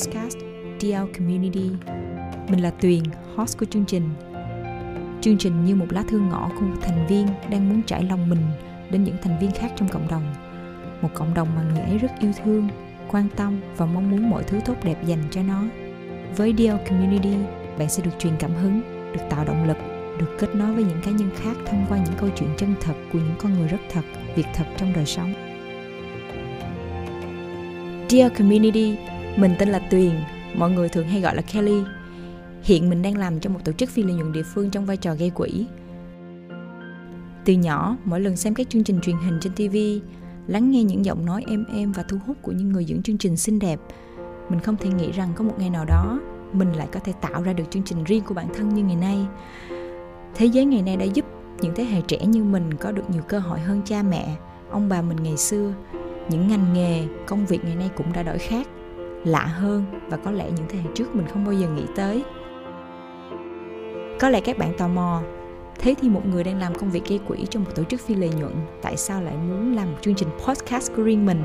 podcast DL Community. Mình là Tuyền, host của chương trình. Chương trình như một lá thư ngõ của một thành viên đang muốn trải lòng mình đến những thành viên khác trong cộng đồng. Một cộng đồng mà người ấy rất yêu thương, quan tâm và mong muốn mọi thứ tốt đẹp dành cho nó. Với DL Community, bạn sẽ được truyền cảm hứng, được tạo động lực, được kết nối với những cá nhân khác thông qua những câu chuyện chân thật của những con người rất thật, việc thật trong đời sống. Dear Community, mình tên là Tuyền, mọi người thường hay gọi là Kelly. Hiện mình đang làm cho một tổ chức phi lợi nhuận địa phương trong vai trò gây quỹ. Từ nhỏ, mỗi lần xem các chương trình truyền hình trên TV, lắng nghe những giọng nói êm êm và thu hút của những người dẫn chương trình xinh đẹp, mình không thể nghĩ rằng có một ngày nào đó mình lại có thể tạo ra được chương trình riêng của bản thân như ngày nay. Thế giới ngày nay đã giúp những thế hệ trẻ như mình có được nhiều cơ hội hơn cha mẹ, ông bà mình ngày xưa những ngành nghề công việc ngày nay cũng đã đổi khác lạ hơn và có lẽ những thế hệ trước mình không bao giờ nghĩ tới. Có lẽ các bạn tò mò, thế thì một người đang làm công việc gây quỹ trong một tổ chức phi lợi nhuận, tại sao lại muốn làm một chương trình podcast của riêng mình?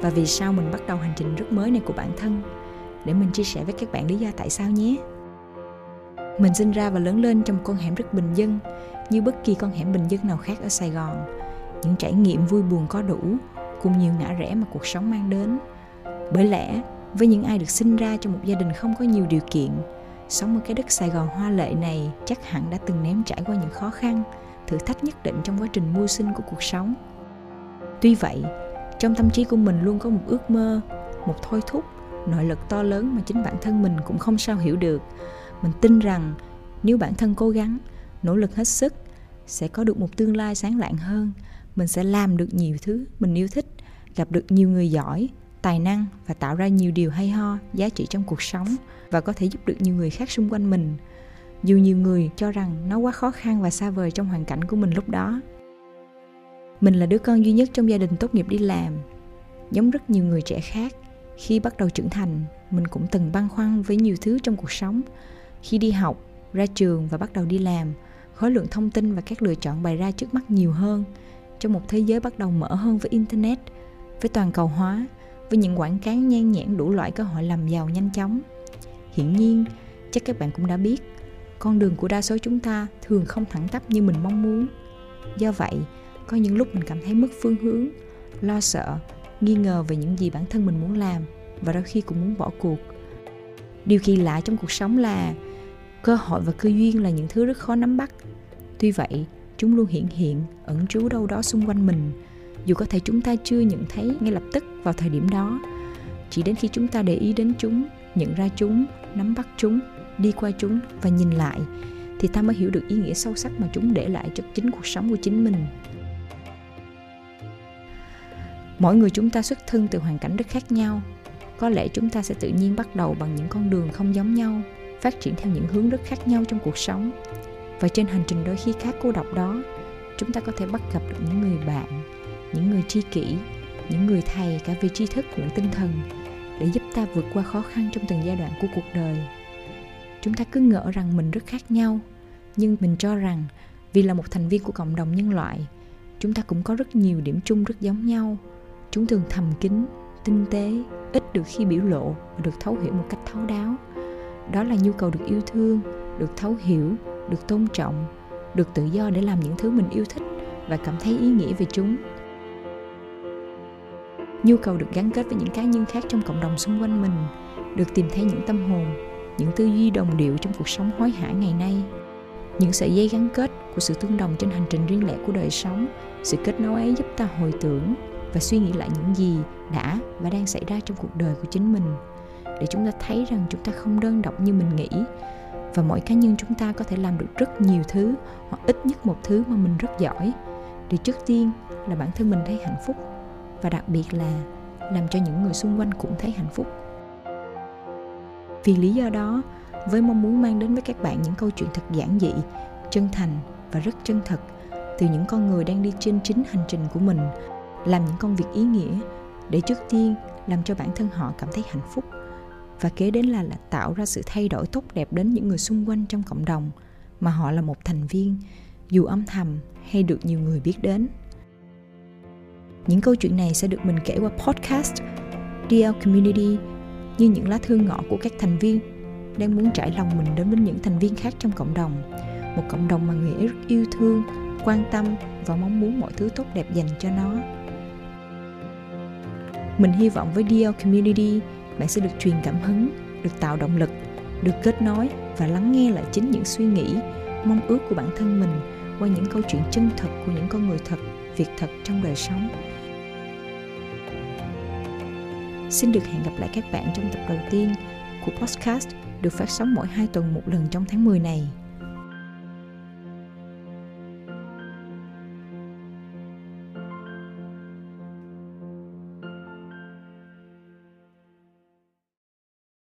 Và vì sao mình bắt đầu hành trình rất mới này của bản thân? Để mình chia sẻ với các bạn lý do tại sao nhé. Mình sinh ra và lớn lên trong một con hẻm rất bình dân, như bất kỳ con hẻm bình dân nào khác ở sài gòn. Những trải nghiệm vui buồn có đủ cùng nhiều ngã rẽ mà cuộc sống mang đến. Bởi lẽ với những ai được sinh ra trong một gia đình không có nhiều điều kiện. Sống ở cái đất sài gòn hoa lệ này chắc hẳn đã từng nếm trải qua những khó khăn, thử thách nhất định trong quá trình mưu sinh của cuộc sống. Tuy vậy, trong tâm trí của mình luôn có một ước mơ, một thôi thúc, nội lực to lớn mà chính bản thân mình cũng không sao hiểu được. Mình tin rằng nếu bản thân cố gắng, nỗ lực hết sức, sẽ có được một tương lai sáng lạng hơn. Mình sẽ làm được nhiều thứ mình yêu thích, gặp được nhiều người giỏi tài năng và tạo ra nhiều điều hay ho, giá trị trong cuộc sống và có thể giúp được nhiều người khác xung quanh mình. Dù nhiều người cho rằng nó quá khó khăn và xa vời trong hoàn cảnh của mình lúc đó. Mình là đứa con duy nhất trong gia đình tốt nghiệp đi làm, giống rất nhiều người trẻ khác. Khi bắt đầu trưởng thành, mình cũng từng băn khoăn với nhiều thứ trong cuộc sống. Khi đi học, ra trường và bắt đầu đi làm, khối lượng thông tin và các lựa chọn bày ra trước mắt nhiều hơn. Trong một thế giới bắt đầu mở hơn với internet, với toàn cầu hóa với những quảng cáo nhan nhản đủ loại cơ hội làm giàu nhanh chóng. Hiển nhiên, chắc các bạn cũng đã biết, con đường của đa số chúng ta thường không thẳng tắp như mình mong muốn. Do vậy, có những lúc mình cảm thấy mất phương hướng, lo sợ, nghi ngờ về những gì bản thân mình muốn làm và đôi khi cũng muốn bỏ cuộc. Điều kỳ lạ trong cuộc sống là cơ hội và cơ duyên là những thứ rất khó nắm bắt. Tuy vậy, chúng luôn hiện hiện ẩn trú đâu đó xung quanh mình dù có thể chúng ta chưa nhận thấy ngay lập tức vào thời điểm đó. Chỉ đến khi chúng ta để ý đến chúng, nhận ra chúng, nắm bắt chúng, đi qua chúng và nhìn lại, thì ta mới hiểu được ý nghĩa sâu sắc mà chúng để lại cho chính cuộc sống của chính mình. Mỗi người chúng ta xuất thân từ hoàn cảnh rất khác nhau. Có lẽ chúng ta sẽ tự nhiên bắt đầu bằng những con đường không giống nhau, phát triển theo những hướng rất khác nhau trong cuộc sống. Và trên hành trình đôi khi khá cô độc đó, chúng ta có thể bắt gặp được những người bạn những người tri kỷ, những người thầy cả về tri thức lẫn tinh thần để giúp ta vượt qua khó khăn trong từng giai đoạn của cuộc đời. Chúng ta cứ ngỡ rằng mình rất khác nhau, nhưng mình cho rằng vì là một thành viên của cộng đồng nhân loại, chúng ta cũng có rất nhiều điểm chung rất giống nhau. Chúng thường thầm kín, tinh tế, ít được khi biểu lộ và được thấu hiểu một cách thấu đáo. Đó là nhu cầu được yêu thương, được thấu hiểu, được tôn trọng, được tự do để làm những thứ mình yêu thích và cảm thấy ý nghĩa về chúng nhu cầu được gắn kết với những cá nhân khác trong cộng đồng xung quanh mình, được tìm thấy những tâm hồn, những tư duy đồng điệu trong cuộc sống hối hả ngày nay. Những sợi dây gắn kết của sự tương đồng trên hành trình riêng lẻ của đời sống, sự kết nối ấy giúp ta hồi tưởng và suy nghĩ lại những gì đã và đang xảy ra trong cuộc đời của chính mình. Để chúng ta thấy rằng chúng ta không đơn độc như mình nghĩ và mỗi cá nhân chúng ta có thể làm được rất nhiều thứ hoặc ít nhất một thứ mà mình rất giỏi. Để trước tiên là bản thân mình thấy hạnh phúc và đặc biệt là làm cho những người xung quanh cũng thấy hạnh phúc. Vì lý do đó với mong muốn mang đến với các bạn những câu chuyện thật giản dị chân thành và rất chân thật từ những con người đang đi trên chính hành trình của mình làm những công việc ý nghĩa để trước tiên làm cho bản thân họ cảm thấy hạnh phúc và kế đến là, là tạo ra sự thay đổi tốt đẹp đến những người xung quanh trong cộng đồng mà họ là một thành viên dù âm thầm hay được nhiều người biết đến những câu chuyện này sẽ được mình kể qua podcast DL Community như những lá thư ngỏ của các thành viên đang muốn trải lòng mình đến với những thành viên khác trong cộng đồng. Một cộng đồng mà người ấy rất yêu thương, quan tâm và mong muốn mọi thứ tốt đẹp dành cho nó. Mình hy vọng với DL Community, bạn sẽ được truyền cảm hứng, được tạo động lực, được kết nối và lắng nghe lại chính những suy nghĩ, mong ước của bản thân mình qua những câu chuyện chân thật của những con người thật, việc thật trong đời sống. Xin được hẹn gặp lại các bạn trong tập đầu tiên của podcast được phát sóng mỗi 2 tuần một lần trong tháng 10 này.